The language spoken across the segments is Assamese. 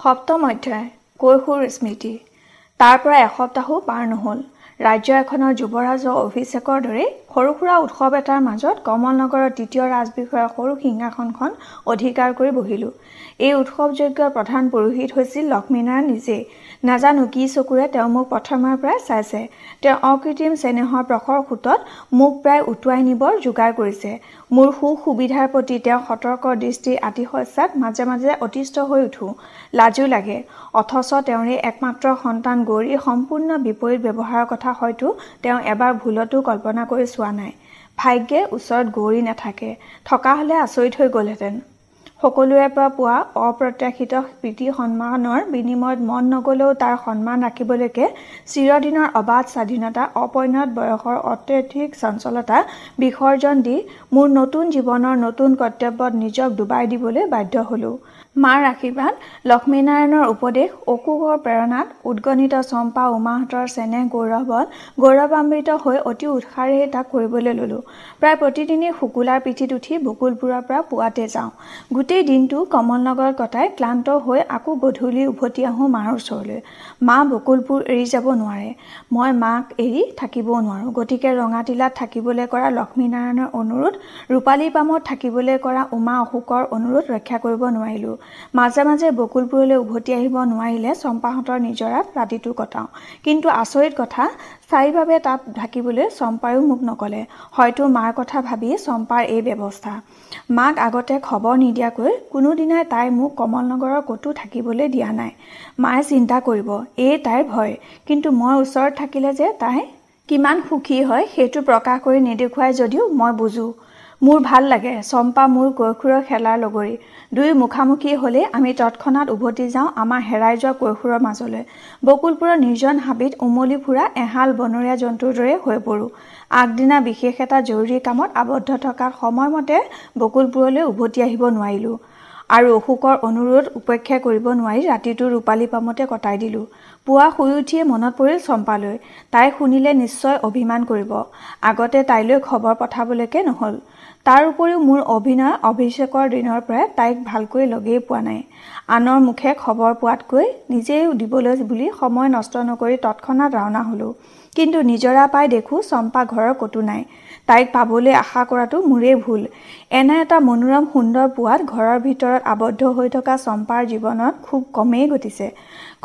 সপ্তম অধ্যায় কৈশোৰ স্মৃতি। তাৰ পৰা এসপ্তাহো পাৰ নহ'ল। ৰাজ্য এখনৰ যুৱৰাজৰ অভিষেকৰ দৰেই সৰু সুৰা উৎসৱ এটাৰ মাজত কমল নগৰৰ তৃতীয় ৰাজবিষয়াৰ সৰু সিংহাসনখন অধিকাৰ কৰি বহিলোঁ। এই উৎসৱ যজ্ঞৰ প্ৰধান পুৰোহিত হৈছিল লক্ষ্মীনাৰায়ণ নিজেই। নাজানো কি চকুৰে তেওঁ মোক প্ৰথমৰ পৰাই চাইছে। তেওঁ অকৃত্ৰিম চেনেহৰ প্ৰখৰ সোঁতত মোক প্ৰায় উটুৱাই নিবৰ যোগাৰ কৰিছে। মোৰ সুখ সুবিধাৰ প্ৰতি তেওঁ সতৰ্ক দৃষ্টিৰ আতিশয্যাত মাজে মাজে অতিষ্ঠ হৈ উঠোঁ। লাজো লাগে। অথচ তেওঁৰে একমাত্ৰ সন্তান গৌৰীৰ সম্পূৰ্ণ বিপৰীত ব্যৱহাৰৰ কথা হয়তো তেওঁ এবাৰ ভুলতো কল্পনা কৰি চোৱা নাই। ভাগ্যে ওচৰত গৌৰী নাথাকে। থকা হ'লে আচৰিত হৈ গ'লহেঁতেন। সকলোৰে পৰা পোৱা অপ্ৰত্যাশিত প্ৰীতি সন্মানৰ বিনিময়ত মন নগ'লেও তাৰ সন্মান ৰাখিবলৈকে চিৰদিনৰ অবাধ স্বাধীনতা অপৰিণত বয়সৰ অত্যধিক চঞ্চলতা বিসৰ্জন দি মোৰ নতুন জীৱনৰ নতুন কৰ্তব্যত নিজক ডুবাই দিবলৈ বাধ্য হ'লোঁ। মাৰ আশীৰ্বাদ লক্ষ্মীনাৰায়ণৰ উপদেশ অকুকৰ প্ৰেৰণাত উদ্গণিত চম্পা উমাহঁতৰ চেনেহ গৌৰৱত গৌৰৱান্বিত হৈ অতি উৎসাহেৰে তাক কৰিবলৈ ল'লোঁ। প্ৰায় প্ৰতিদিনেই শুকুলাৰ পিঠিত উঠি বকুলপুৰৰ পৰা পুৱাতে যাওঁ। গোটেই দিনটো কমল নগৰত কটাই ক্লান্ত হৈ আকৌ গধূলি উভতি আহোঁ মাৰ ওচৰলৈ। মা বকুলপুৰ এৰি যাব নোৱাৰে। মই মাক এৰি থাকিবও নোৱাৰোঁ। গতিকে ৰঙাটিলাত থাকিবলৈ কৰা লক্ষ্মীনাৰায়ণৰ অনুৰোধ ৰূপালী পামত থাকিবলৈ কৰা উমা অশোকৰ অনুৰোধ ৰক্ষা কৰিব নোৱাৰিলোঁ। মাজে মাজে বকুলপুৰলৈ উভতি আহিব নোৱাৰিলে চম্পাহঁতৰ নিজৰাত ৰাতিটো কটাওঁ। কিন্তু আচৰিত কথা স্থায়ীভাৱে তাত থাকিবলৈ চম্পায়ো মোক নক'লে। হয়তো মাৰ কথা ভাবি চম্পাৰ এই ব্যৱস্থা। মাক আগতে খবৰ নিদিয়াকৈ কোনোদিনাই তাই মোক কমল নগৰৰ ক'তো থাকিবলৈ দিয়া নাই। মায়ে চিন্তা কৰিব এই তাইৰ ভয়। কিন্তু মই ওচৰত থাকিলে যে তাই কিমান সুখী হয় সেইটো প্ৰকাশ কৰি নেদেখুৱাই যদিও মই বুজোঁ। মোৰ ভাল লাগে। চম্পা মোৰ কৈশোৰৰ খেলাৰ লগৰী। দুই মুখামুখি হ'লেই আমি তৎক্ষণাত উভতি যাওঁ আমাৰ হেৰাই যোৱা কৈশোৰৰ মাজলৈ। বকুলপুৰৰ নিৰ্জন হাবিত উমলি ফুৰা এহাল বনৰীয়া জন্তুৰ দৰে হৈ পৰোঁ। আগদিনা বিশেষ এটা জৰুৰী কামত আবদ্ধ থকাত সময়মতে বকুলপুৰলৈ উভতি আহিব নোৱাৰিলোঁ। আৰু অশোকৰ অনুৰোধ উপেক্ষা কৰিব নোৱাৰি ৰাতিটো ৰূপালী পামতে কটাই দিলোঁ। পুৱা শুই উঠিয়ে মনত পৰিল চম্পালৈ। তাই শুনিলে নিশ্চয় অভিমান কৰিব। আগতে তাইলৈ খবৰ পঠাবলৈকে নহ'ল। তাৰ উপৰিও মোৰ অভিনয় অভিষেকৰ দিনৰ পৰাই তাইক ভালকৈ লগেই পোৱা নাই। আনৰ মুখে খবৰ পোৱাতকৈ নিজেই দিবলৈ বুলি সময় নষ্ট নকৰি তৎক্ষণাত ৰাওনা হ'লোঁ। কিন্তু নিজৰা পাই দেখোঁ চম্পা ঘৰৰ ক'তো নাই। তাইক পাবলৈ আশা কৰাটো মোৰেই ভুল। এনে এটা মনোৰম সুন্দৰ পোৱাত ঘৰৰ ভিতৰত আবদ্ধ হৈ থকা চম্পাৰ জীৱনত খুব কমেই ঘটিছে।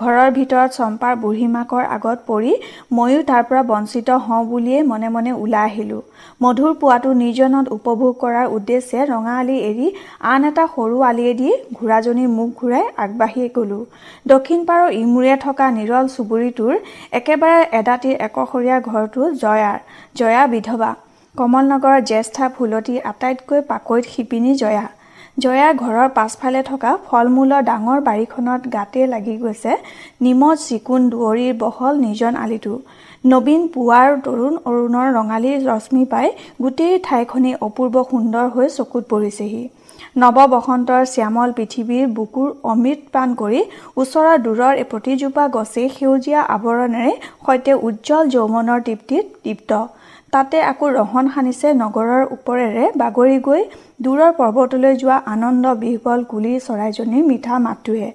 ঘৰৰ ভিতৰত চম্পাৰ বুঢ়ীমাকৰ আগত পৰি ময়ো তাৰ পৰা বঞ্চিত হওঁ বুলিয়েই মনে মনে ওলাই আহিলোঁ। মধুৰ পোৱাটো নিৰ্জনত উপভোগ কৰাৰ উদ্দেশ্যে ৰঙা আলি এৰি আন এটা সৰু আলিয়েদি ঘোঁৰাজনীৰ মুখ ঘূৰাই আগবাঢ়ি গ'লোঁ। দক্ষিণ পাৰৰ ইমূৰে থকা নিৰল চুবুৰীটোৰ একেবাৰে এদাতিৰ একশৰীয়া ঘৰটো জয়াৰ জয়া বিধৱা। কমল নগৰৰ জ্যেষ্ঠা ফুলতী আটাইতকৈ পাকৈত শিপিনী জয়া। জয়াৰ ঘৰৰ পাছফালে থকা ফল মূলৰ ডাঙৰ বাৰীখনত গাতে লাগি গৈছে নিমজ চিকুণ দুৱৰীৰ বহল নিৰ্জন আলিটো। নবীন পুৱাৰ তৰুণ অৰুণৰ ৰঙালী ৰশ্মি পাই গোটেই ঠাইখনেই অপূৰ্ব সুন্দৰ হৈ চকুত পৰিছেহি। নৱ বসন্তৰ শ্যামল পৃথিৱীৰ বুকুৰ অমৃত পাণ কৰি ওচৰৰ দূৰৰ প্ৰতিজোপা গছেই সেউজীয়া আৱৰণেৰে সৈতে উজ্জ্বল যৌৱনৰ তৃপ্তিত তৃপ্ত তাতে আকৌ ৰহন সানিছে নগৰৰ ওপৰেৰে বাগৰি গৈ দূৰৰ পৰ্বতলৈ যোৱা আনন্দ বিহ্বল কুলিৰ চৰাইজনীৰ মিঠা মাতটোৱে।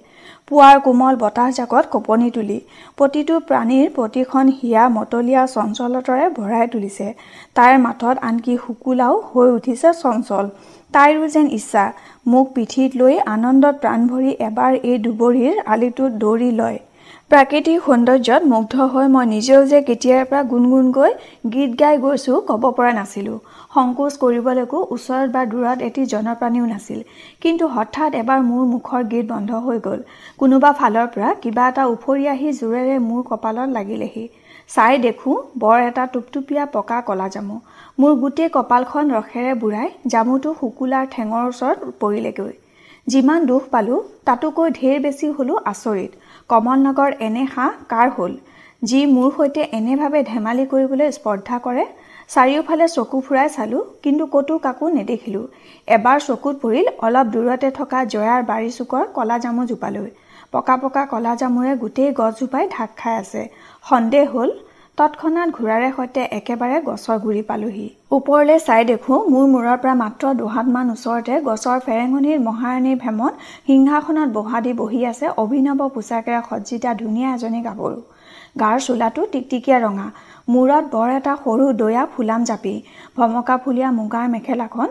পুৱাৰ কোমল বতাহজাকত কঁপনি তুলি। প্ৰতিটো প্ৰাণীৰ প্ৰতিখন হিয়া মতলীয়া চঞ্চলতাৰে ভৰাই তুলিছে। তাইৰ মাতত আনকি শুকুলাও হৈ উঠিছে চঞ্চল। তাইৰো যেন ইচ্ছা মোক পিঠিত লৈ আনন্দত প্ৰাণ ভৰি এবাৰ এই দুবৰীৰ আলিটোত দৌৰি লয়। প্ৰাকৃতিক সৌন্দৰ্যত মুগ্ধ হৈ মই নিজেও যে কেতিয়াৰ পৰা গুণগুণকৈ গীত গাই গৈছোঁ ক'ব পৰা নাছিলোঁ। সংকোচ কৰিবলৈকো ওচৰত বা দূৰত এটি জনপ্ৰাণীও নাছিল। কিন্তু হঠাৎ এবাৰ মোৰ মুখৰ গীত বন্ধ হৈ গ'ল। কোনোবা ফালৰ পৰা কিবা এটা উফৰি আহি জোৰেৰে মোৰ কপালত লাগিলেহি। চাই দেখোঁ বৰ এটা টুপটুপীয়া পকা কলা জামু মোৰ গোটেই কপালখন ৰসেৰে বুঢ়াই জামুটো শুকুলাৰ ঠেঙৰ ওচৰত পৰিলেগৈ। যিমান দুখ পালোঁ তাতোকৈ ঢেৰ বেছি হ'লোঁ আচৰিত। কমল নগৰ এনে হাঁহ কাৰ হ'ল? যি মোৰ সৈতে এনেভাৱে ধেমালি কৰিবলৈ স্পৰ্ধা কৰে? চাৰিওফালে চকু ফুৰাই চালোঁ কিন্তু ক'তো কাকো নেদেখিলোঁ। এবাৰ চকুত পৰিল অলপ দূৰতে থকা জয়াৰ বাৰী চুকৰ কলা জামুজোপালৈ পকা পকা কলা জামুৰে গোটেই গছজোপাই ঢাক খাই আছে। সন্দেহ হ'ল তৎক্ষণাত ঘোঁৰাৰে সৈতে একেবাৰে গছৰ গুৰি পালোহি। ওপৰলৈ চাই দেখোঁ মোৰ মূৰৰ পৰা মাত্ৰ দুহাতমান ওচৰতে গছৰ ফেৰেঙনিৰ মহাৰাণীৰ ভেমত সিংহাসনত বহা দি বহি আছে অভিনৱ পোচাকেৰে সজ্জিতা ধুনীয়া এজনী গাভৰু। গাৰ চোলাটো টিকটিকীয়া ৰঙা। মূৰত বৰ এটা সৰু দয়া ফুলাম জাপি। ভমকা ফুলীয়া মুগাৰ মেখেলাখন।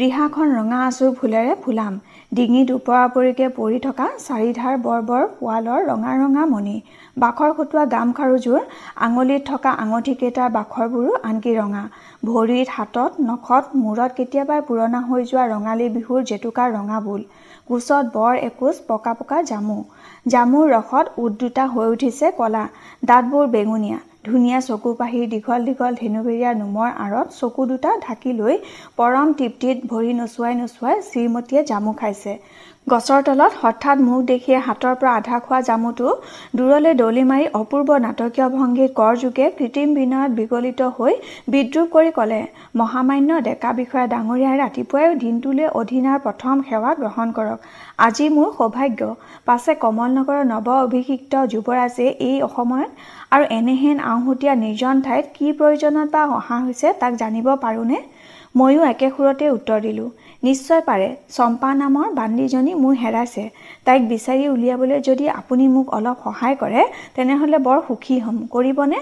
ৰিহাখন ৰঙা আঁচুৰ ফুলেৰে ফুলাম। ডিঙিত ওপৰা ওপৰিকৈ পৰি থকা চাৰিধাৰ বৰ বৰ পোৱালৰ ৰঙা ৰঙা মণি। বাখৰ খটোৱা গামখাৰুযোৰ আঙুলিত থকা আঙঠিকেইটাৰ বাখৰবোৰো আনকি ৰঙা। ভৰিত হাতত নখত মূৰত কেতিয়াবাই পুৰণা হৈ যোৱা ৰঙালী বিহুৰ জেতুকাৰ ৰঙা বোল। কোচত বৰ একোচ পকা পকা জামু। জামুৰ ৰসত দুটা হৈ উঠিছে কলা। দাঁতবোৰ বেঙুনীয়া। ধুনীয়া চকু পাহি দীঘল দীঘল ধেনুবেৰীয়া নোমৰ আঁৰত চকু দুটা ঢাকি লৈ পৰম তৃপ্তিত ভৰি নোচোৱাই নোচোৱাই শ্ৰীমতীয়ে জামু খাইছে। গছৰ তলত হঠাৎ মোক দেখিয়ে হাতৰ পৰা আধা খোৱা জামুটো দূৰলৈ দলি মাৰি অপূৰ্ব নাটকীয় ভংগীত কৰযোগে কৃত্ৰিম বিনয়ত বিগলিত হৈ বিদ্ৰোহ কৰি ক'লে মহামান্য ডেকা বিষয়া ডাঙৰীয়াই ৰাতিপুৱাই দিনটোলৈ অধীনাৰ প্ৰথম সেৱা গ্ৰহণ কৰক। আজি মোৰ সৌভাগ্য। পাছে কমলনগৰৰ নৱ অভিষিক্ত যুৱৰাজে এই অসময়ত আৰু এনেহেন আওহতীয়া নিৰ্জন ঠাইত কি প্ৰয়োজনত বা অহা হৈছে তাক জানিব পাৰোঁনে? ময়ো একে সুৰতে উত্তৰ দিলোঁ। নিশ্চয় পাৰে। চম্পা নামৰ বান্দিজনী মোৰ হেৰাইছে। তাইক বিচাৰি উলিয়াবলৈ যদি আপুনি মোক অলপ সহায় কৰে তেনেহ'লে বৰ সুখী হ'ম। কৰিবনে?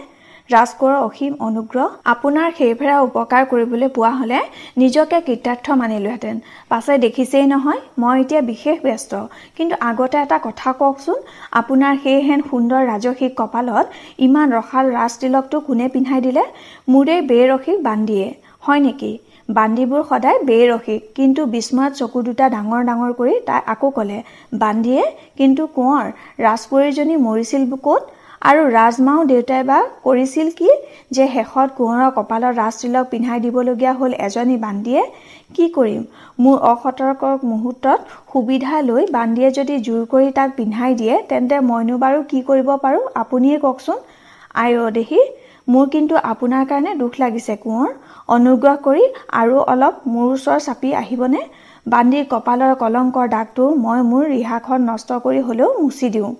ৰাজকোঁৱৰৰ অসীম অনুগ্ৰহ আপোনাৰ সেইফেৰা উপকাৰ কৰিবলৈ পোৱা হ'লে নিজকে কৃতাৰ্থ মানিলোহেঁতেন। পাছে দেখিছেই নহয় মই এতিয়া বিশেষ ব্যস্ত। কিন্তু আগতে এটা কথা কওকচোন আপোনাৰ সেইহেন সুন্দৰ ৰাজসিক কপালত ইমান ৰসাল ৰাজতিলকটো কোনে পিন্ধাই দিলে? মোৰেই বেৰসিক বান্দিয়ে। হয় নেকি? বান্দিবোৰ সদায় বেৰসিক কিন্তু বিস্ময়ত চকু দুটা ডাঙৰ ডাঙৰ কৰি তাই আকৌ ক'লে বান্দিয়ে কিন্তু কোঁৱৰ? ৰাজপৰীজনী মৰিছিল ক'ত? আৰু ৰাজমাও দেউতাই বা কৰিছিল কি যে শেষত কোঁৱৰৰ কপালত ৰাজতিলক পিন্ধাই দিবলগীয়া হ'ল এজনী বান্দিয়ে? কি কৰিম? মোৰ অসতৰ্ক মুহূৰ্তত সুবিধা লৈ বান্দিয়ে যদি জোৰ কৰি তাক পিন্ধাই দিয়ে তেন্তে মইনো বাৰু কি কৰিব পাৰোঁ? আপুনিয়ে কওকচোন। আই অ' দেহি মোৰ কিন্তু আপোনাৰ কাৰণে দুখ লাগিছে কোঁৱৰ। অনুগ্ৰহ কৰি আৰু অলপ মোৰ ওচৰ চাপি আহিবনে? বান্দিৰ কপালৰ কলংকৰ দাগটো মই মোৰ ৰিহাখন নষ্ট কৰি হ'লেও মুচি দিওঁ।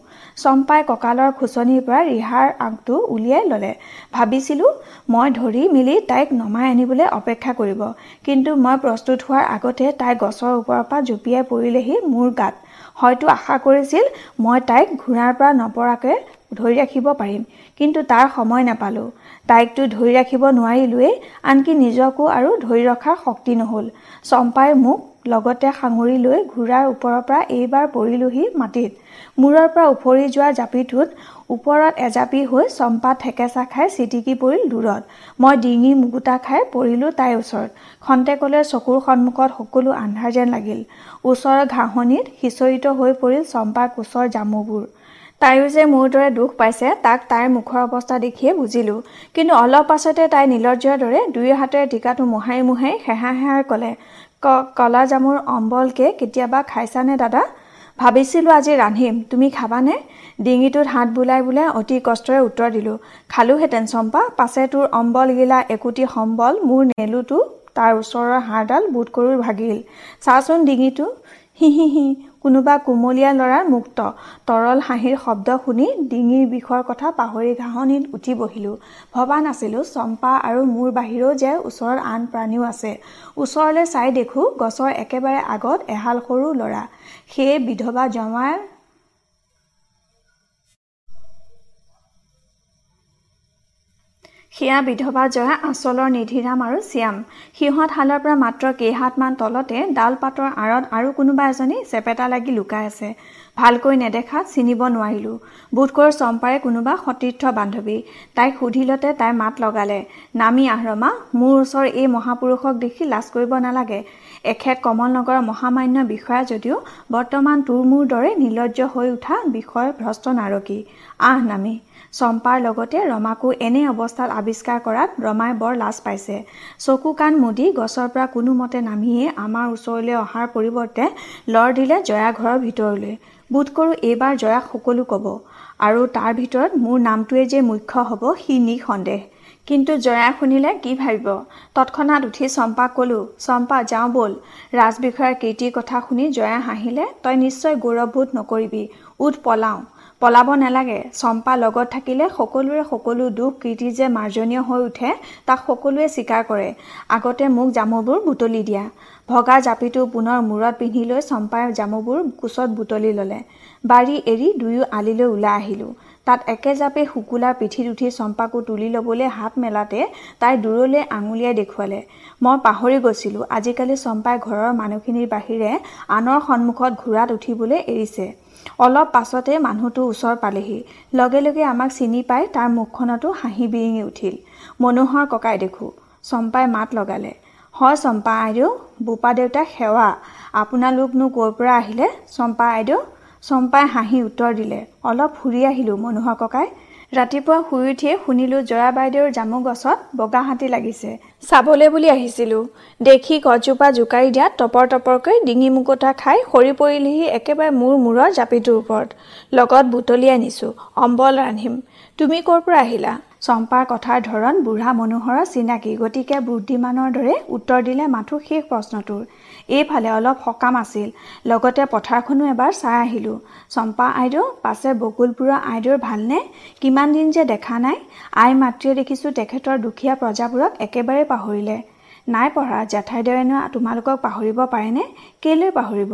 চম্পাই কঁকালৰ খোচনিৰ পৰা ৰিহাৰ আগটো উলিয়াই ল'লে। ভাবিছিলোঁ মই ধৰি মেলি তাইক নমাই আনিবলৈ অপেক্ষা কৰিব। কিন্তু মই প্ৰস্তুত হোৱাৰ আগতে তাই গছৰ ওপৰৰ পৰা জঁপিয়াই পৰিলেহি মোৰ গাত। হয়তো আশা কৰিছিল মই তাইক ঘোঁৰাৰ পৰা নপৰাকৈ ধৰি ৰাখিব পাৰিম। কিন্তু তাৰ সময় নাপালোঁ। তাইকতো ধৰি ৰাখিব নোৱাৰিলোৱেই আনকি নিজকো আৰু ধৰি ৰখাৰ শক্তি নহ'ল। চম্পাই মোক লগতে সাঙুৰি লৈ ঘোঁৰাৰ ওপৰৰ পৰা এইবাৰ পৰিলোহি মাটিত। মূৰৰ পৰা উফৰি যোৱা জাপিটোত ওপৰত এজাপি হৈ চম্পা থেকেচা খাই চিটিকি পৰিল দূৰত। মই ডিঙি মুকুতা খাই পৰিলোঁ তাইৰ ওচৰত। খন্তেকলৈ চকুৰ সন্মুখত সকলো আন্ধাৰ যেন লাগিল। ওচৰৰ ঘাঁহনিত সিঁচৰিত হৈ পৰিল চম্পাৰ কোচৰ জামুবোৰ। তাইও যে মোৰ দৰে দুখ পাইছে তাক তাইৰ মুখৰ অৱস্থা দেখিয়ে বুজিলোঁ। কিন্তু অলপ পাছতে তাই নীলৰ্জৰ দৰে দুই হাতেৰে টিকাটো মোহাৰি মোহাৰি সেহা সেহাই ক'লে ক কলা জামুৰ অম্বলকে কেতিয়াবা খাইছানে দাদা? ভাবিছিলোঁ আজি ৰান্ধিম। তুমি খাবানে? ডিঙিটোত হাত বোলাই বোলাই অতি কষ্টৰে উত্তৰ দিলোঁ খালোহেঁতেন চম্পা পাছে তোৰ অম্বল গিলা একোটি সম্বল মোৰ নেলুটো তাৰ ওচৰৰ হাড়ডাল বোধকৰো ভাগিল। চাচোন ডিঙিটো। হি হি হি। কোনোবা কুমলীয়া ল'ৰাৰ মুক্ত। তৰল হাঁহিৰ শব্দ শুনি ডিঙিৰ বিষৰ কথা পাহৰি ঘাঁহনিত উঠি বহিলোঁ। ভবা নাছিলোঁ চম্পা আৰু মোৰ বাহিৰেও যে ওচৰত আন প্ৰাণীও আছে। ওচৰলৈ চাই দেখোঁ গছৰ একেবাৰে আগত এহাল সৰু ল'ৰা। সেয়ে বিধৱা জমাৰ সেয়া বিধৱা জয়া আঁচলৰ নিধিৰাম আৰু চিয়াম সিহঁত হালৰ পৰা মাত্ৰ কেইহাতমান তলতে ডাল পাতৰ আঁৰত আৰু কোনোবা এজনী চেপেটা লাগি লুকাই আছে। ভালকৈ নেদেখাত চিনিব নোৱাৰিলোঁ। বোধকৰো চম্পাৰে কোনোবা সতীৰ্থ বান্ধৱী। তাইক সুধিলতে তাই মাত লগালে নামি আহৰমা মোৰ ওচৰ এই মহাপুৰুষক দেখি লাজ কৰিব নালাগে। এখেত কমলনগৰৰ মহামান্য বিষয়া যদিও বৰ্তমান তোৰ মোৰ দৰে নিৰ্লজ্জ হৈ উঠা বিষয় ভ্ৰষ্ট নাৰকী। আহ নামি। চম্পাৰ লগতে ৰমাকো এনে অৱস্থাত আৱিষ্কাৰ কৰাত ৰমাই বৰ লাজ পাইছে। চকু কাণ মুদি গছৰ পৰা কোনোমতে নামিয়ে আমাৰ ওচৰলৈ অহাৰ পৰিৱৰ্তে লৰ দিলে জয়া ঘৰৰ ভিতৰলৈ। বোধ কৰোঁ এইবাৰ জয়াক সকলো ক'ব। আৰু তাৰ ভিতৰত মোৰ নামটোৱে যে মুখ্য হ'ব সি নিসন্দেহ। কিন্তু জয়া শুনিলে কি ভাবিব? তৎক্ষণাত উঠি চম্পাক ক'লোঁ চম্পা যাওঁ ব'ল। ৰাজবিষয়াৰ কীৰ্তিৰ কথা শুনি জয়া হাঁহিলে তই নিশ্চয় গৌৰৱবোধ নকৰিবি। উঠ পলাওঁ। পলাব নালাগে। চম্পা লগত থাকিলে সকলোৰে সকলো দুখ কীৰ্তি যে মাৰ্জনীয় হৈ উঠে তাক সকলোৱে স্বীকাৰ কৰে। আগতে মোক জামুবোৰ বুটলি দিয়া। ভগা জাপিটো পুনৰ মূৰত পিন্ধি লৈ চম্পাই জামুবোৰ কোচত বুটলি ল'লে। বাৰী এৰি দুয়ো আলিলৈ ওলাই আহিলোঁ। তাত একেজাপে শুকুলাৰ পিঠিত উঠি চম্পাকো তুলি ল'বলৈ হাত মেলাতে তাই দূৰলৈ আঙুলিয়াই দেখুৱালে। মই পাহৰি গৈছিলোঁ। আজিকালি চম্পাই ঘৰৰ মানুহখিনিৰ বাহিৰে আনৰ সন্মুখত ঘোঁৰাত উঠিবলৈ এৰিছে। অলপ পাছতে মানুহটো ওচৰ পালেহি। লগে লগে আমাক চিনি পাই তাৰ মুখখনতো হাঁহি বিৰিঙি উঠিল। মনোহৰ ককাই দেখোঁ চম্পাই মাত লগালে। হয় চম্পা আইদেউ বোপা দেউতাক সেৱা। আপোনালোকনো ক'ৰ পৰা আহিলে? চম্পা আইদেউ চম্পাই হাঁহি উত্তৰ দিলে। অলপ ফুৰি আহিলোঁ মনোহৰ ককাই। ৰাতিপুৱা শুই উঠিয়ে শুনিলোঁ জয়া বাইদেউৰ জামু গছত বগা হাতী লাগিছে। চাবলৈ বুলি আহিছিলোঁ। দেখি গছজোপা জোকাৰি দিয়াত টপৰ টপৰকৈ ডিঙি মুকুতা খাই সৰি পৰিলেহি একেবাৰে মূৰ মূৰৰ জাপিটোৰ ওপৰত। লগত বুটলি আনিছোঁ অম্বল ৰান্ধিম। তুমি ক'ৰ পৰা আহিলা? চম্পাৰ কথাৰ ধৰণ বুঢ়া মনোহৰৰ চিনাকি। গতিকে বুদ্ধিমানৰ দৰে উত্তৰ দিলে মাথো শেষ প্ৰশ্নটোৰ। এইফালে অলপ সকাম আছিল। লগতে পথাৰখনো এবাৰ চাই আহিলোঁ। চম্পা আইদেউ পাছে বকুলপুৰৰ আইদেউৰ ভালনে? কিমান দিন যে দেখা নাই? আই মাতৃয়ে দেখিছোঁ তেখেতৰ দুখীয়া প্ৰজাবোৰক একেবাৰে পাহৰিলে। নাই পঢ়া জেঠাইদেউৰেনো তোমালোকক পাহৰিব পাৰেনে? কেলৈ পাহৰিব?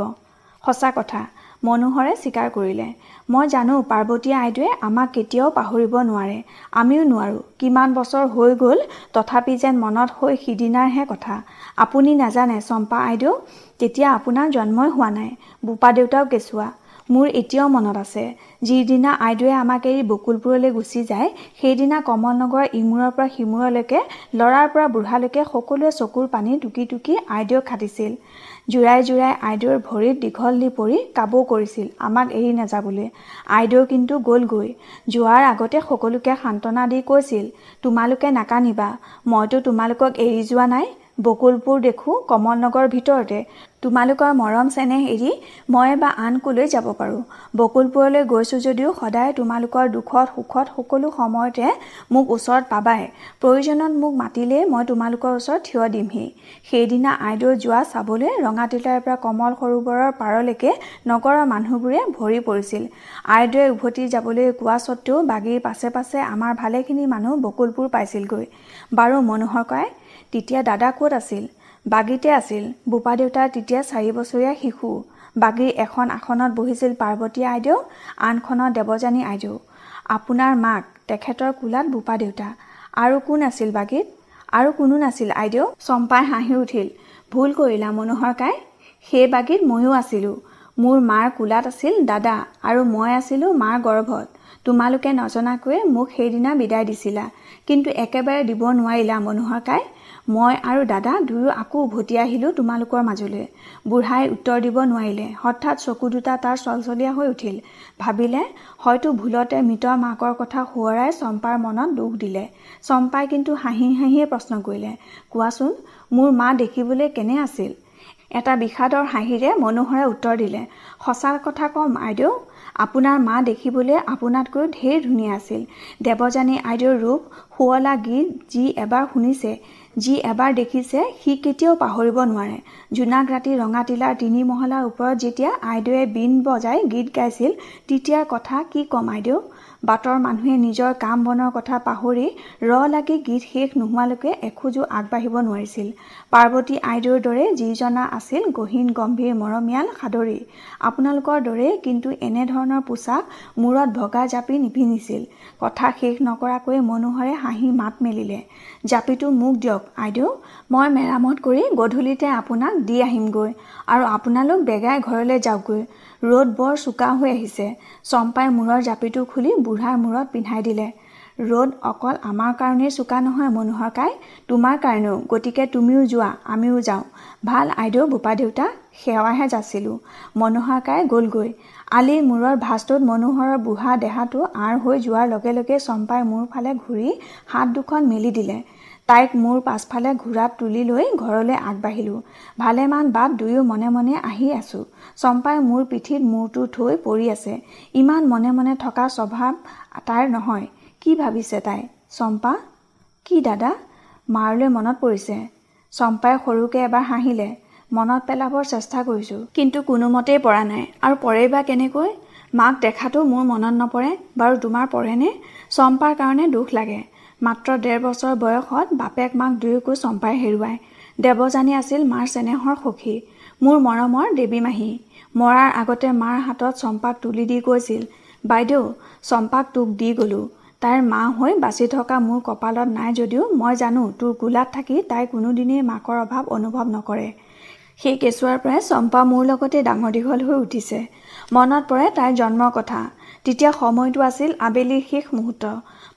সঁচা কথা মনোহৰে স্বীকাৰ কৰিলে। মই জানো পাৰ্বতী আইদেৱে আমাক কেতিয়াও পাহৰিব নোৱাৰে। আমিও নোৱাৰোঁ। কিমান বছৰ হৈ গ'ল তথাপি যেন মনত হৈ সিদিনাৰহে কথা। আপুনি নাজানে চম্পা আইদেউ তেতিয়া আপোনাৰ জন্মই হোৱা নাই। বোপা দেউতাও কেঁচুৱা। মোৰ এতিয়াও মনত আছে। যিদিনা আইদেৱে আমাক এৰি বকুলপুৰলৈ গুচি যায় সেইদিনা কমল নগৰৰ ইমূৰৰ পৰা সিমূৰলৈকে ল'ৰাৰ পৰা বুঢ়ালৈকে সকলোৱে চকুৰ পানী টুকি টুকি আইদেউক খাটিছিল। জোৰাই জোৰাই আইদেউৰ ভৰিত দীঘল দি পৰি কাবৌ কৰিছিল। আমাক এৰি নাযাবলৈ। আইদেউ কিন্তু গ'লগৈ যোৱাৰ আগতে সকলোকে সান্তনা দি কৈছিল তোমালোকে নাকানিবা মইতো তোমালোকক এৰি যোৱা নাই। বকুলপুৰ দেখোঁ কমল নগৰৰ ভিতৰতে। তোমালোকৰ মৰম চেনেহ এৰি মই বা আন কলৈ যাব পাৰোঁ? বকুলপুৰলৈ গৈছোঁ যদিও সদায় তোমালোকৰ দুখত সুখত সকলো সময়তে মোক ওচৰত পাবাই প্ৰয়োজনত মোক মাতিলেই মই তোমালোকৰ ওচৰত থিয় দিমহি। সেইদিনা আইদেউ যোৱা চাবলৈ ৰঙাটিলাৰ পৰা কমল সৰোবৰৰ পাৰলৈকে নগৰৰ মানুহবোৰে ভৰি পৰিছিল। আইদেৱে উভতি যাবলৈ কোৱা স্বত্বেও বাগীৰ পাছে পাছে আমাৰ ভালেখিনি মানুহ বকুলপুৰ পাইছিলগৈ। বাৰু মনোহৰ কয় তেতিয়া দাদা ক'ত আছিল? বাগীতে আছিল। বোপা দেউতাৰ তেতিয়া চাৰি বছৰীয়া শিশু। বাগীৰ এখন আসনত বহিছিল পাৰ্বতী আইদেউ আনখনত দেৱযানী আইদেউ। আপোনাৰ মাক তেখেতৰ কোলাত বোপা দেউতা। আৰু কোন আছিল বাগীত? আৰু কোনো নাছিল আইদেউ। চম্পাই হাঁহি উঠিল ভুল কৰিলা মনোহৰ কাই। সেই বাগীত ময়ো আছিলোঁ। মোৰ মাৰ কোলাত আছিল দাদা আৰু মই আছিলোঁ মাৰ গৰ্ভত। তোমালোকে নজনাকৈয়ে মোক সেইদিনা বিদায় দিছিলা। কিন্তু একেবাৰে দিব নোৱাৰিলা মনোহৰ কাই। মই আৰু দাদা দুয়ো আকৌ উভতি আহিলোঁ তোমালোকৰ মাজলৈ। বুঢ়াই উত্তৰ দিব নোৱাৰিলে। হঠাৎ চকু দুটা তাৰ চলচলীয়া হৈ উঠিল। ভাবিলে হয়তো ভুলতে মৃত মাকৰ কথা সোঁৱৰাই চম্পাৰ মনত দুখ দিলে। চম্পাই কিন্তু হাঁহি হাঁহিয়ে প্ৰশ্ন কৰিলে কোৱাচোন মোৰ মা দেখিবলৈ কেনে আছিল? এটা বিষাদৰ হাঁহিৰে মনোহৰে উত্তৰ দিলে সঁচা কথা কম আইদেউ। আপোনাৰ মা দেখিবলৈ আপোনাতকৈ ঢেৰ ধুনীয়া আছিল। দেৱযানী আইদেউৰ ৰূপ শুৱলা গীত যি এবাৰ শুনিছে যি এবাৰ দেখিছে সি কেতিয়াও পাহৰিব নোৱাৰে। জোনাক ৰাতি ৰঙাটিলাৰ তিনি মহলাৰ ওপৰত যেতিয়া আইদেৱে বীণ বজাই গীত গাইছিল তেতিয়াৰ কথা কি ক'ম আইদেউ? বাটৰ মানুহে নিজৰ কাম বনৰ কথা পাহৰি ৰ লাগি গীত শেষ নোহোৱালৈকে এখোজো আগবাঢ়িব নোৱাৰিছিল। পাৰ্বতী আইদেউৰ দৰে যিজনা আছিল গহীন গম্ভীৰ মৰমীয়াল সাদৰী। আপোনালোকৰ দৰেই কিন্তু এনেধৰণৰ পোচাক মূৰত ভগা জাপি নিপিন্ধিছিল কথা শেষ নকৰাকৈ মনোহৰে হাঁহি মাত মেলিলে। জাপিটো মোক দিয়ক আইদেউ। মই মেৰামত কৰি গধূলিতে আপোনাক দি আহিমগৈ আৰু আপোনালোক বেগাই ঘৰলৈ যাওকগৈ ৰ'দ বৰ চোকা হৈ আহিছে। চম্পাই মূৰৰ জাপিটো খুলি বুঢ়াৰ মূৰত পিন্ধাই দিলে। ৰ'দ অকল আমাৰ কাৰণেই চোকা নহয় মনোহৰ কাই। তোমাৰ কাৰণেও গতিকে তুমিও যোৱা আমিও যাওঁ। ভাল আইদেউ বোপা দেউতা সেৱাহে যাচিলোঁ। মনোহৰ কাই গ'লগৈ। আলিৰ মূৰৰ ভাঁজটোত মনোহৰৰ বুঢ়া দেহাটো আঁৰ হৈ যোৱাৰ লগে লগে চম্পাই মূৰ ফালে ঘূৰি হাত দুখন মেলি দিলে। তাইক মোৰ পাছফালে ঘোঁৰাত তুলি লৈ ঘৰলৈ আগবাঢ়িলোঁ। ভালেমান বাট দুয়ো মনে মনে আহি আছোঁ। চম্পাই মোৰ পিঠিত মূৰটো থৈ পৰি আছে। ইমান মনে মনে থকা স্বভাৱ তাইৰ নহয়। কি ভাবিছে তাই? চম্পা? কি দাদা? মাৰলৈ মনত পৰিছে। চম্পাই সৰুকৈ এবাৰ হাঁহিলে। মনত পেলাবৰ চেষ্টা কৰিছোঁ কিন্তু কোনোমতেই পৰা নাই। আৰু পৰেই বা কেনেকৈ? মাক দেখাতো মোৰ মনত নপৰে। বাৰু তোমাৰ পৰেনে? চম্পাৰ কাৰণে দুখ লাগে। মাত্ৰ ডেৰ বছৰ বয়সত বাপেক মাক দুয়োকো চম্পাই হেৰুৱায়। দেৱযানী আছিল মাৰ চেনেহৰ সখী। মোৰ মৰমৰ দেৱী মাহী। মৰাৰ আগতে মাৰ হাতত চম্পাক তুলি দি কৈছিল বাইদেউ চম্পাক তোক দি গ'লোঁ। তাইৰ মা হৈ বাচি থকা মোৰ কপালত নাই যদিও মই জানো তোৰ গোলাত থাকি তাই কোনোদিনেই মাকৰ অভাৱ অনুভৱ নকৰে। সেই কেঁচুৱাৰ পৰাই চম্পা মোৰ লগতে ডাঙৰ দীঘল হৈ উঠিছে। মনত পৰে তাইৰ জন্মৰ কথা। তেতিয়া সময়টো আছিল আবেলিৰ শেষ মুহূৰ্ত।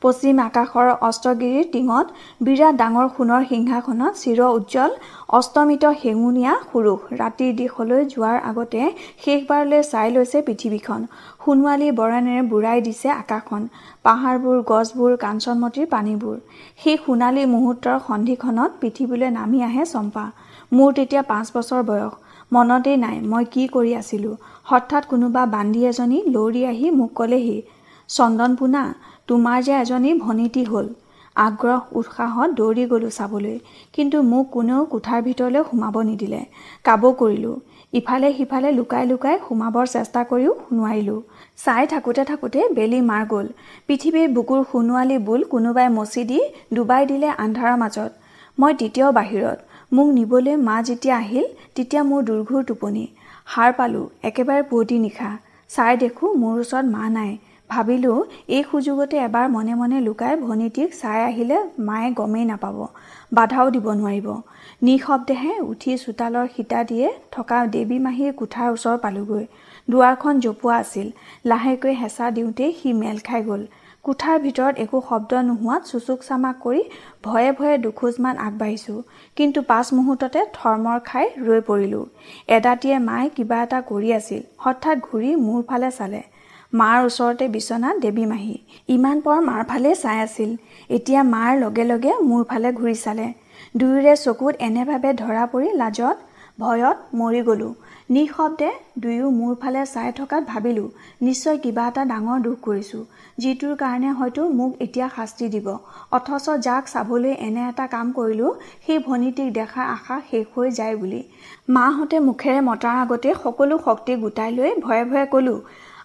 পশ্চিম আকাশৰ অস্তগিৰিৰ টিঙত বিৰাট ডাঙৰ সোণৰ সিংহাসনত চিৰ উজ্জ্বল অস্তমিত শেঙুনীয়া সুৰুষ ৰাতিৰ দিশলৈ যোৱাৰ আগতে শেষবাৰলৈ চাই লৈছে পৃথিৱীখন। সোণোৱালী বৰণেৰে বুঢ়াই দিছে আকাশখন। পাহাৰবোৰ গছবোৰ কাঞ্চনমতীৰ পানীবোৰ। সেই সোণালী মুহূৰ্তৰ সন্ধিখনত পৃথিৱীলৈ নামি আহে চম্পা। মোৰ তেতিয়া পাঁচ বছৰ বয়স। মনতেই নাই মই কি কৰি আছিলোঁ? হঠাৎ কোনোবা বান্ধি এজনী লৌৰি আহি মোক ক'লেহি চন্দন পোনা তোমাৰ যে এজনী ভনীতি হ'ল। আগ্ৰহ উৎসাহত দৌৰি গ'লোঁ চাবলৈ কিন্তু মোক কোনেও কোঠাৰ ভিতৰলৈ সোমাব নিদিলে। কাবৌ কৰিলোঁ। ইফালে সিফালে লুকাই লুকাই সোমাবৰ চেষ্টা কৰিও নোৱাৰিলোঁ। চাই থাকোঁতে থাকোঁতে বেলি মাৰ গ'ল। পৃথিৱীৰ বুকুৰ সোণোৱালী বোল কোনোবাই মচি দি ডুবাই দিলে আন্ধাৰৰ মাজত। মই তেতিয়াও বাহিৰত। মোক নিবলৈ মা যেতিয়া আহিল তেতিয়া মোৰ দুৰ্ঘুৰ টোপনি। সাৰ পালোঁ একেবাৰে পুৱতি নিশা। চাই দেখোঁ মোৰ ওচৰত মা নাই। ভাবিলোঁ এই সুযোগতে এবাৰ মনে মনে লুকাই ভনীটিক চাই আহিলে মায়ে গমেই নাপাব বাধাও দিব নোৱাৰিব। নিঃশব্দেহে উঠি চোতালৰ সীতা দিয়ে থকা দেৱী মাহীৰ কোঠাৰ ওচৰ পালোগৈ। দুৱাৰখন জপোৱা আছিল লাহেকৈ হেঁচা দিওঁতেই সি মেল খাই গ'ল। কোঠাৰ ভিতৰত একো শব্দ নোহোৱাত চুচুক চামাক কৰি ভয়ে ভয়ে দুখোজমান আগবাঢ়িছোঁ কিন্তু পাঁচ মুহূৰ্ততে থৰমৰ খাই ৰৈ পৰিলোঁ। এদাতিয়ে মায়ে কিবা এটা কৰি আছিল হঠাৎ ঘূৰি মোৰ ফালে চালে। মাৰ ওচৰতে বিচনাত দেৱী মাহী। ইমান পৰ মাৰ ফালে চাই আছিল। এতিয়া মাৰ লগে লগে মোৰ ফালে ঘূৰি চালে। দুয়োৰে চকুত এনেভাৱে ধৰা পৰি লাজত ভয়ত মৰি গ'লোঁ। নিঃশব্দে দুয়ো মোৰ ফালে চাই থকাত ভাবিলোঁ নিশ্চয় কিবা এটা ডাঙৰ দুখ কৰিছোঁ। যিটোৰ কাৰণে হয়তো মোক এতিয়া শাস্তি দিব। অথচ যাক চাবলৈ এনে এটা কাম কৰিলোঁ সেই ভনীটিক দেখাৰ আশা শেষ হৈ যায় বুলি। মাহঁতে মুখেৰে মতাৰ আগতে সকলো শক্তি গোটাই লৈ ভয়ে ভয়ে ক'লোঁ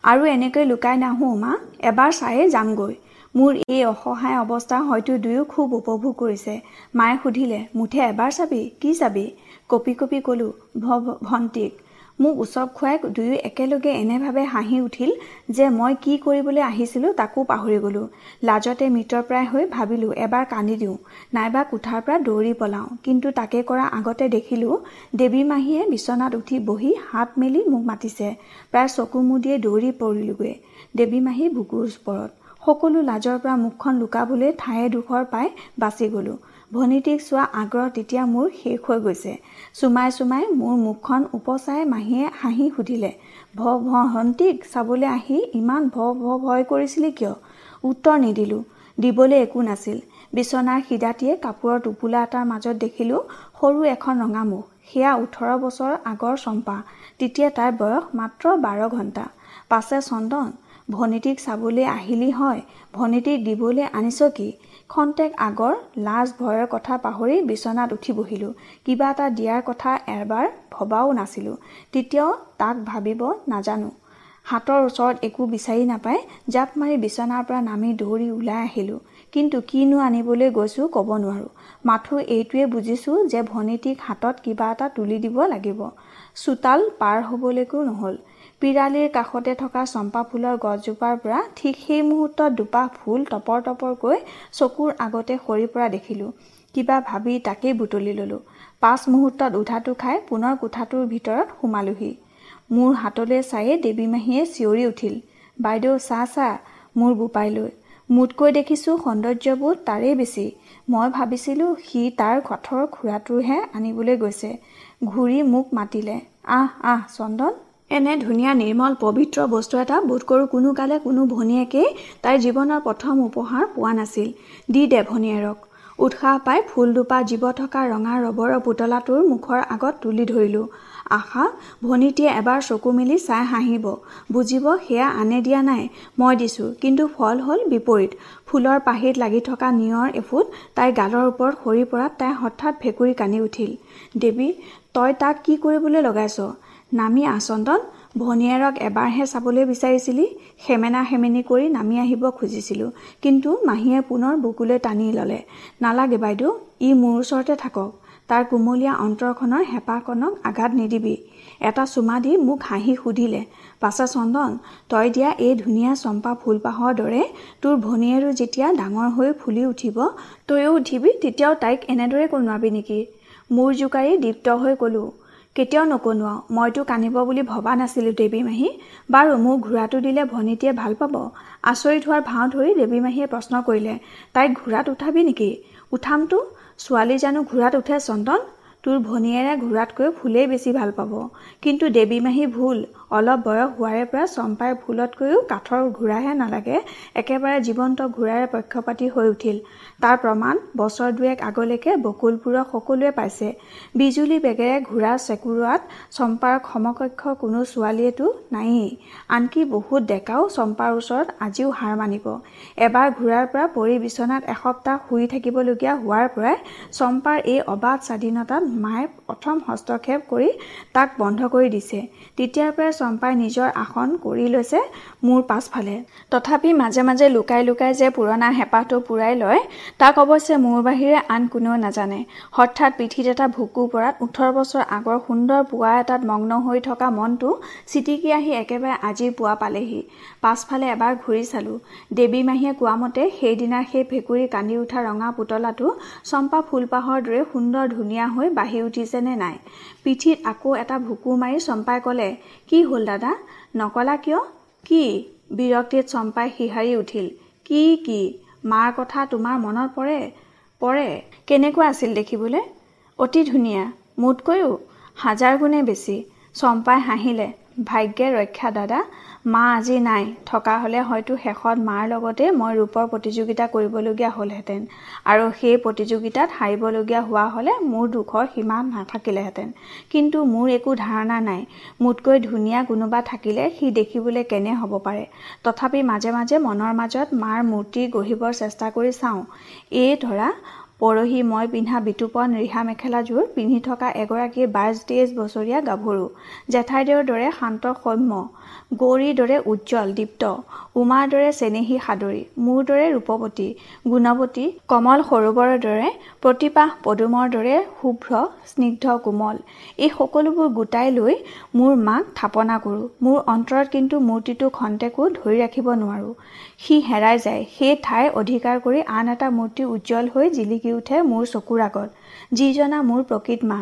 আৰু এনেকৈ লুকাই নাহোঁ মা। এবাৰ চায়ে যামগৈ। মোৰ এই অসহায় অৱস্থা হয়তো দুয়ো খুব উপভোগ কৰিছে। মায়ে সুধিলে মুঠে এবাৰ চাবি? কি চাবি? কপি কপি ক'লোঁ ভ ভণ্টিক মোক উচপ খুৱাই দুয়ো একেলগে এনেভাৱে হাঁহি উঠিল যে মই কি কৰিবলৈ আহিছিলোঁ তাকো পাহৰি গ'লোঁ। লাজতে মৃতপ্ৰায় হৈ ভাবিলোঁ এবাৰ কান্দি দিওঁ নাইবা কোঠাৰ পৰা দৌৰি পলাওঁ। কিন্তু তাকে কৰা আগতে দেখিলোঁ দেৱী মাহীয়ে বিচনাত উঠি বহি হাত মেলি মোক মাতিছে। প্ৰায় চকু মুদিয়ে দৌৰি পৰিলোগৈ। দেৱী মাহী বুকুৰ ওপৰত। সকলো লাজৰ পৰা মুখখন লুকাবলৈ ঠায়ে ডোখৰ পাই বাচি গ'লোঁ। ভনীটিক চোৱা আগ্ৰহ তেতিয়া মোৰ শেষ হৈ গৈছে। চুমাই চুমাই মোৰ মুখখন উপচাই মাহীয়ে হাঁহি সুধিলে ভ ভণ্টিক চাবলৈ আহি ইমান ভ ভ ভয় কৰিছিলি কিয়? উত্তৰ নিদিলোঁ দিবলৈ একো নাছিল। বিচনাৰ সিদাতিয়ে কাপোৰৰ টোপোলা এটাৰ মাজত দেখিলোঁ সৰু এখন ৰঙামুখ সেয়া ওঠৰ বছৰ আগৰ চম্পা। তেতিয়া তাইৰ বয়স মাত্ৰ বাৰ ঘণ্টা। পাছে চন্দন ভনীটিক চাবলৈ আহিলি হয় ভনীটিক দিবলৈ আনিছ কি? খন্তেক আগৰ লাজ ভয়ৰ কথা পাহৰি বিচনাত উঠি বহিলোঁ কিবা এটা দিয়াৰ কথা এবাৰ ভবাও নাছিলোঁ। তেতিয়াও তাক ভাবিব নাজানো। হাতৰ ওচৰত একো বিচাৰি নাপাই জাপ মাৰি বিচনাৰ পৰা নামি দৌৰি ওলাই আহিলোঁ। কিন্তু কিনো আনিবলৈ গৈছোঁ ক'ব নোৱাৰোঁ। মাথো এইটোৱে বুজিছোঁ যে ভনীটিক হাতত কিবা এটা তুলি দিব লাগিব। চোতাল পাৰ হ'বলৈকো নহ'ল। পিৰালিৰ কাষতে থকা চম্পা ফুলৰ গছজোপাৰ পৰা ঠিক সেই মুহূৰ্তত দুপাহ ফুল টপৰ টপৰকৈ চকুৰ আগতে সৰি পৰা দেখিলোঁ। কিবা ভাবি তাকেই বুটলি ল'লোঁ। পাঁচ মুহূৰ্তত উধাটো খাই পুনৰ কোঠাটোৰ ভিতৰত সোমালোহি। মোৰ হাতলৈ চায়ে দেৱী মাহীয়ে চিঞৰি উঠিল বাইদেউ চাহ চাহ মোৰ বোপাই লৈ। মোতকৈ দেখিছোঁ সৌন্দৰ্যবোধ তাৰেই বেছি। মই ভাবিছিলোঁ সি তাৰ কাঠৰ খুৰাটোৰহে আনিবলৈ গৈছে। ঘূৰি মোক মাতিলে আহ আহ চন্দন এনে ধুনীয়া নিৰ্মল পবিত্ৰ বস্তু এটা বোধ কৰোঁ কোনো কালে কোনো ভনীয়েকেই তাইৰ জীৱনৰ প্ৰথম উপহাৰ পোৱা নাছিল। দি দে ভনীয়েৰক উৎসাহ পাই ফুল দুপা জীৱ থকা ৰঙা ৰবৰৰ পুতলাটোৰ মুখৰ আগত তুলি ধৰিলোঁ। আশা ভনীটিয়ে এবাৰ চকু মেলি চাই হাঁহিব। বুজিব সেয়া আনে দিয়া নাই। মই দিছোঁ কিন্তু ফল হ'ল বিপৰীত। ফুলৰ পাহিত লাগি থকা নিয়ৰ এফুট তাইৰ গালৰ ওপৰত সৰি পৰাত তাই হঠাৎ ভেকুৰি কান্দি উঠিল। দেৱী তই তাক কি কৰিবলৈ লগাইছ? নামি আচন্দন ভনীয়েৰক এবাৰহে চাবলৈ বিচাৰিছিলি সেমেনা সেমেনি কৰি নামি আহিব খুজিছিলোঁ। কিন্তু মাহীয়ে পুনৰ বুকুলৈ টানি ল'লে। নালাগে বাইদেউ ই মোৰ ওচৰতে থাকক। তাৰ কুমলীয়া অন্তৰখনৰ হেঁপাহকণক আঘাত নিদিবি। এটা চুমা দি মোক হাঁহি সুধিলে পাছে চন্দন তই দিয়া এই ধুনীয়া চম্পা ফুলপাহৰ দৰে তোৰ ভনীয়েৰো যেতিয়া ডাঙৰ হৈ ফুলি উঠিব তয়ো উঠিবি তেতিয়াও তাইক এনেদৰে কণোৱাবি নেকি? মূৰ জোকাৰি দীপ্ত হৈ ক'লোঁ কেতিয়াও নকনোৱাওঁ। মইতো কান্দিব বুলি ভবা নাছিলোঁ দেৱী মাহী। বাৰু মোক ঘোঁৰাটো দিলে ভনীটিয়ে ভাল পাব। আচৰিত হোৱাৰ ভাও ধৰি দেৱী মাহীয়ে প্ৰশ্ন কৰিলে তাইক ঘোঁৰাত উঠাবি নেকি? উঠামতো ছোৱালী জানো ঘোঁৰাত উঠে চন্দন? তোৰ ভনীয়েৰে ঘোঁৰাতকৈ ফুলেই বেছি ভাল পাব। কিন্তু দেৱী মাহী ভুল। অলপ বয়স হোৱাৰে পৰা চম্পাই ফুলতকৈও কাঠৰ ঘোঁৰাহে নালাগে একেবাৰে জীৱন্ত ঘোঁৰাৰে পক্ষপাতি হৈ উঠিল। তাৰ প্ৰমাণ বছৰ দুৱেক আগলৈকে বকুলপুৰৰ সকলোৱে পাইছে। বিজুলী বেগেৰে ঘোঁৰা চেকুৰোৱাত চম্পাৰ সমকক্ষ কোনো ছোৱালীয়েতো নায়েই। আনকি বহুত ডেকাও চম্পাৰ ওচৰত আজিও হাৰ মানিব। এবাৰ ঘোঁৰাৰ পৰা পৰি বিচনাত এসপ্তাহ শুই থাকিবলগীয়া হোৱাৰ পৰাই চম্পাৰ এই অবাধ স্বাধীনতাত মায়ে প্ৰথম হস্তক্ষেপ কৰি তাক বন্ধ কৰি দিছে। তেতিয়াৰ পৰাই চম্পাই নিজৰ আসন কৰি লৈছে মোৰ পাছফালে। তথাপি মাজে মাজে লুকাই লুকাই যে পুৰণা হেঁপাহটো পূৰাই লয় তাক অৱশ্যে মোৰ বাহিৰে আন কোনেও নাজানে। হঠাৎ পিঠিত এটা ভুকু পৰাত ওঠৰ বছৰ আগৰ সুন্দৰ পুৱা এটাত মগ্ন হৈ থকা মনটো চিটিকি আহি একেবাৰে আজি পুৱা পালেহি। পাছফালে এবাৰ ঘূৰি চালোঁ। দেৱী মাহীয়ে কোৱামতে সেইদিনাৰ সেই ভেকুৰী কান্দি উঠা ৰঙা পুতলাটো চম্পা ফুলপাহৰ দৰে সুন্দৰ ধুনীয়া হৈ বাঢ়ি উঠিছেনে নাই। পিঠিত আকৌ এটা ভুকু মাৰি চম্পাই ক'লে কি হ'ল দাদা? নকলা কিয়? কি? বিৰক্তিত চম্পাই সিহাৰি উঠিল। কি কি? মাৰ কথা তোমাৰ মনত পৰে? পৰে। কেনেকুৱা আছিল দেখিবলৈ? অতি ধুনীয়া। মোতকৈও হাজাৰ গুণে বেছি। চম্পাই হাঁহিলে। ভাগ্যে ৰক্ষা দাদা। মা আজি নাই। থকা হ'লে হয়তো শেষত মাৰ লগতে মই ৰূপৰ প্ৰতিযোগিতা কৰিবলগীয়া হ'লহেঁতেন আৰু সেই প্ৰতিযোগিতাত হাৰিবলগীয়া হোৱা হ'লে মোৰ দুখৰ সীমা নাথাকিলেহেঁতেন। কিন্তু মোৰ একো ধাৰণা নাই। মোতকৈ ধুনীয়া কোনোবা থাকিলে সি দেখিবলৈ কেনে হ'ব পাৰে। তথাপি মাজে মাজে মনৰ মাজত মাৰ মূৰ্তি গঢ়িবৰ চেষ্টা কৰি চাওঁ। এই ধৰা পৰহি মই পিন্ধা বিতুপন ৰিহা মেখেলাযোৰ পিন্ধি থকা এগৰাকী বাইছ তেইছ বছৰীয়া গাভৰু। জেঠাইদেউৰ দৰে শান্ত সৌম্য। গৌৰীৰ দৰে উজ্জ্বল দীপ্ত উমাৰ দৰে চেনেহী সাদৰী মোৰ দৰে ৰূপৱতী গুণৱতী কমল সৰোবৰৰ দৰে প্ৰতিপাহ পদুমৰ দৰে শুভ্ৰ স্নিগ্ধ কোমল। এই সকলোবোৰ গোটাই লৈ মোৰ মাক থাপনা কৰোঁ। মোৰ অন্তৰত কিন্তু মূৰ্তিটো খন্তেকো ধৰি ৰাখিব নোৱাৰোঁ। সি হেৰাই যায়। সেই ঠাই অধিকাৰ কৰি আন এটা মূৰ্তি উজ্জ্বল হৈ জিলিকি উঠে মোৰ চকুৰ আগত। যিজনা মোৰ প্ৰকৃত মা।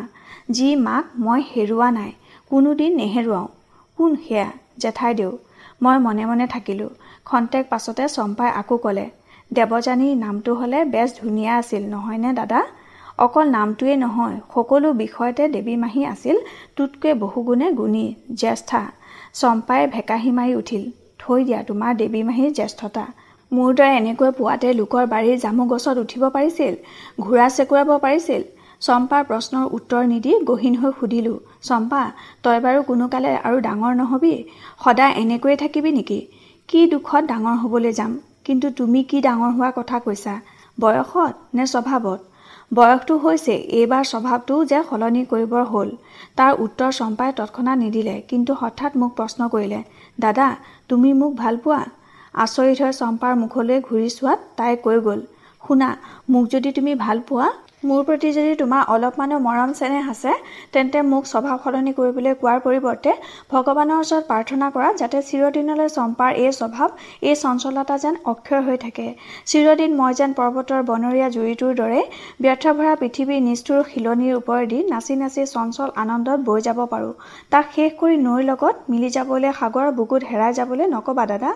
যি মাক মই হেৰুওৱা নাই। কোনোদিন নেহেৰুৱাওঁ। কোন সেয়া? জেঠাইদেউ মই মনে মনে থাকিলোঁ। খন্তেক পাছতে চম্পাই আকৌ ক'লে দেৱযানীৰ নামটো হ'লে বেছ ধুনীয়া আছিল নহয়নে দাদা? অকল নামটোৱেই নহয় সকলো বিষয়তে দেৱী মাহী আছিল তোতকৈ বহুগুণে গুণী জ্যেষ্ঠা। চম্পাই ভেকাহী মাৰি উঠিল থৈ দিয়া তোমাৰ দেৱী মাহীৰ জ্যেষ্ঠতা। মোৰ দৰে এনেকৈ পুৱাতে লোকৰ বাৰীৰ জামু গছত উঠিব পাৰিছিল ঘোঁৰা চেকুৰাব পাৰিছিল? চম্পাৰ প্ৰশ্নৰ উত্তৰ নিদি গহীন হৈ সুধিলোঁ চম্পা তই বাৰু কোনোকালে আৰু ডাঙৰ নহবি সদায় এনেকৈয়ে থাকিবি নেকি? কি দুখত ডাঙৰ হ'বলৈ যাম? কিন্তু তুমি কি ডাঙৰ হোৱাৰ কথা কৈছা? বয়সত নে স্বভাৱত? বয়সটো হৈছে এইবাৰ স্বভাৱটোও যে সলনি কৰিবৰ হ'ল। তাৰ উত্তৰ চম্পাই তৎক্ষণাত নিদিলে কিন্তু হঠাৎ মোক প্ৰশ্ন কৰিলে দাদা তুমি মোক ভাল পোৱা? আচৰিত হৈ চম্পাৰ মুখলৈ ঘূৰি চোৱাত তাই কৈ গ'ল শুনা মোক যদি তুমি ভাল পোৱা মোৰ প্ৰতি যদি তোমাৰ অলপমানো মৰম চেনেহ আছে তেন্তে মোক স্বভাৱ সলনি কৰিবলৈ কোৱাৰ পৰিৱৰ্তে ভগৱানৰ ওচৰত প্ৰাৰ্থনা কৰা যাতে চিৰদিনলৈ চম্পাৰ এই স্বভাৱ এই চঞ্চলতা যেন অক্ষয় হৈ থাকে। চিৰদিন মই যেন পৰ্বতৰ বনৰীয়া জুৰিটোৰ দৰে ব্যৰ্থভৰা পৃথিৱীৰ নিষ্ঠুৰ শিলনিৰ ওপৰেদি নাচি নাচি চঞ্চল আনন্দত বৈ যাব পাৰোঁ। তাক শেষ কৰি নৈৰ লগত মিলি যাবলৈ সাগৰৰ বুকুত হেৰাই যাবলৈ নক'বা দাদা।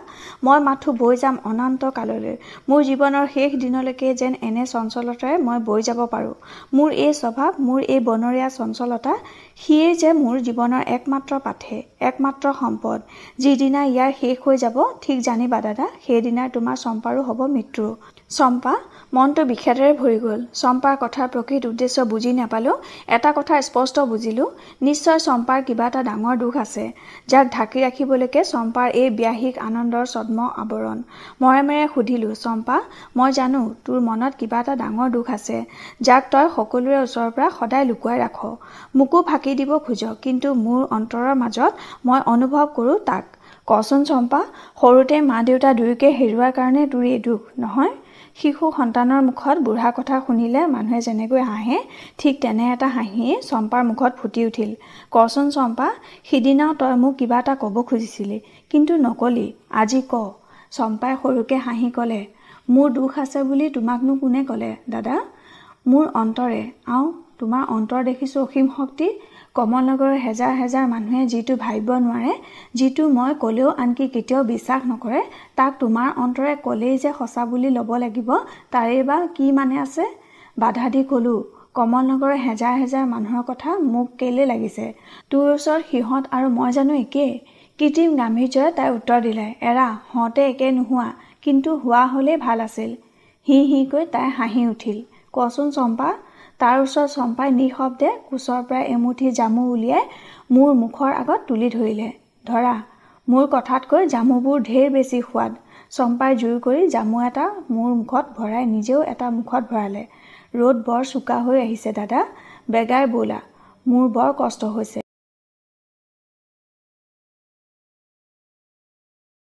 মই মাথো বৈ যাম অনন্ত কাললৈ। মোৰ জীৱনৰ শেষ দিনলৈকে যেন এনে চঞ্চলতাৰে মই বৈ যাব পাৰোঁ। মোৰ এই স্বভাৱ মোৰ এই বনৰীয়া চঞ্চলতা সিয়েই যে মোৰ জীৱনৰ একমাত্ৰ পাঠে একমাত্ৰ সম্পদ। যিদিনা ইয়াৰ শেষ হৈ যাব ঠিক জানিবা দাদা সেইদিনা তোমাৰ চম্পাৰো হ'ব মৃত্যু। চম্পা মনটো বিষেদেৰে ভৰি গ'ল। চম্পাৰ কথাৰ প্ৰকৃত উদ্দেশ্য বুজি নাপালেও এটা কথা স্পষ্ট বুজিলোঁ নিশ্চয় চম্পাৰ কিবা এটা ডাঙৰ দুখ আছে যাক ঢাকি ৰাখিবলৈকে চম্পাৰ এই ব্যাহিক আনন্দৰ ছদ্ম আৱৰণ। মৰেমেৰে সুধিলোঁ চম্পা মই জানো তোৰ মনত কিবা এটা ডাঙৰ দুখ আছে যাক তই সকলোৰে ওচৰৰ পৰা সদায় লুকুৱাই ৰাখ। মোকো ফাঁকি দিব খোজ কিন্তু মোৰ অন্তৰৰ মাজত মই অনুভৱ কৰোঁ তাক। কচোন চম্পা সৰুতে মা দেউতা দুয়োকে হেৰুৱাৰ কাৰণে তোৰ এই দুখ নহয়? শিশু সন্তানৰ মুখত বুঢ়া কথা শুনিলে মানুহে যেনেকৈ হাঁহে ঠিক তেনে এটা হাঁহিয়ে চম্পাৰ মুখত ফুটি উঠিল। কচোন চম্পা সিদিনাও তই মোক কিবা এটা ক'ব খুজিছিলি কিন্তু নকলি আজি ক চম্পাই সৰুকে হাঁহি ক'লে মোৰ দুখ আছে বুলি তোমাকনো কোনে ক'লে দাদা? মোৰ অন্তৰে আওঁ তোমাৰ অন্তৰ দেখিছোঁ অসীম শক্তি কমলনগৰৰ হেজাৰ হেজাৰ মানুহে যিটো ভাবিব নোৱাৰে যিটো মই ক'লেও আনকি কেতিয়াও বিশ্বাস নকৰে তাক তোমাৰ অন্তৰে ক'লেই যে সঁচা বুলি ল'ব লাগিব তাৰেই বা কি মানে আছে? বাধা দি ক'লোঁ কমলনগৰৰ হেজাৰ হেজাৰ মানুহৰ কথা মোক কেলে লাগিছে? তোৰ ওচৰত সিহঁত আৰু মই জানো একেই? কৃত্ৰিম গাম্ভীৰ্যৰে তাই উত্তৰ দিলে এৰা হওঁতে একে নোহোৱা কিন্তু হোৱা হ'লেই ভাল আছিল। হি হিকৈ তাই হাঁহি উঠিল। কচোন চম্পা তাৰ ওচৰত চম্পাই নিঃশব্দে কোচৰ পৰা এমুঠি জামু উলিয়াই মোৰ মুখৰ আগত তুলি ধৰিলে। ধৰা মোৰ কথাতকৈ জামুবোৰ ঢেৰ বেছি সোৱাদ চম্পাই জোৰ কৰি জামু এটা মোৰ মুখত ভৰাই নিজেও এটা মুখত ভৰালে। ৰ'দ বৰ চোকা হৈ আহিছে দাদা বেগাই ব'লা মোৰ বৰ কষ্ট হৈছে।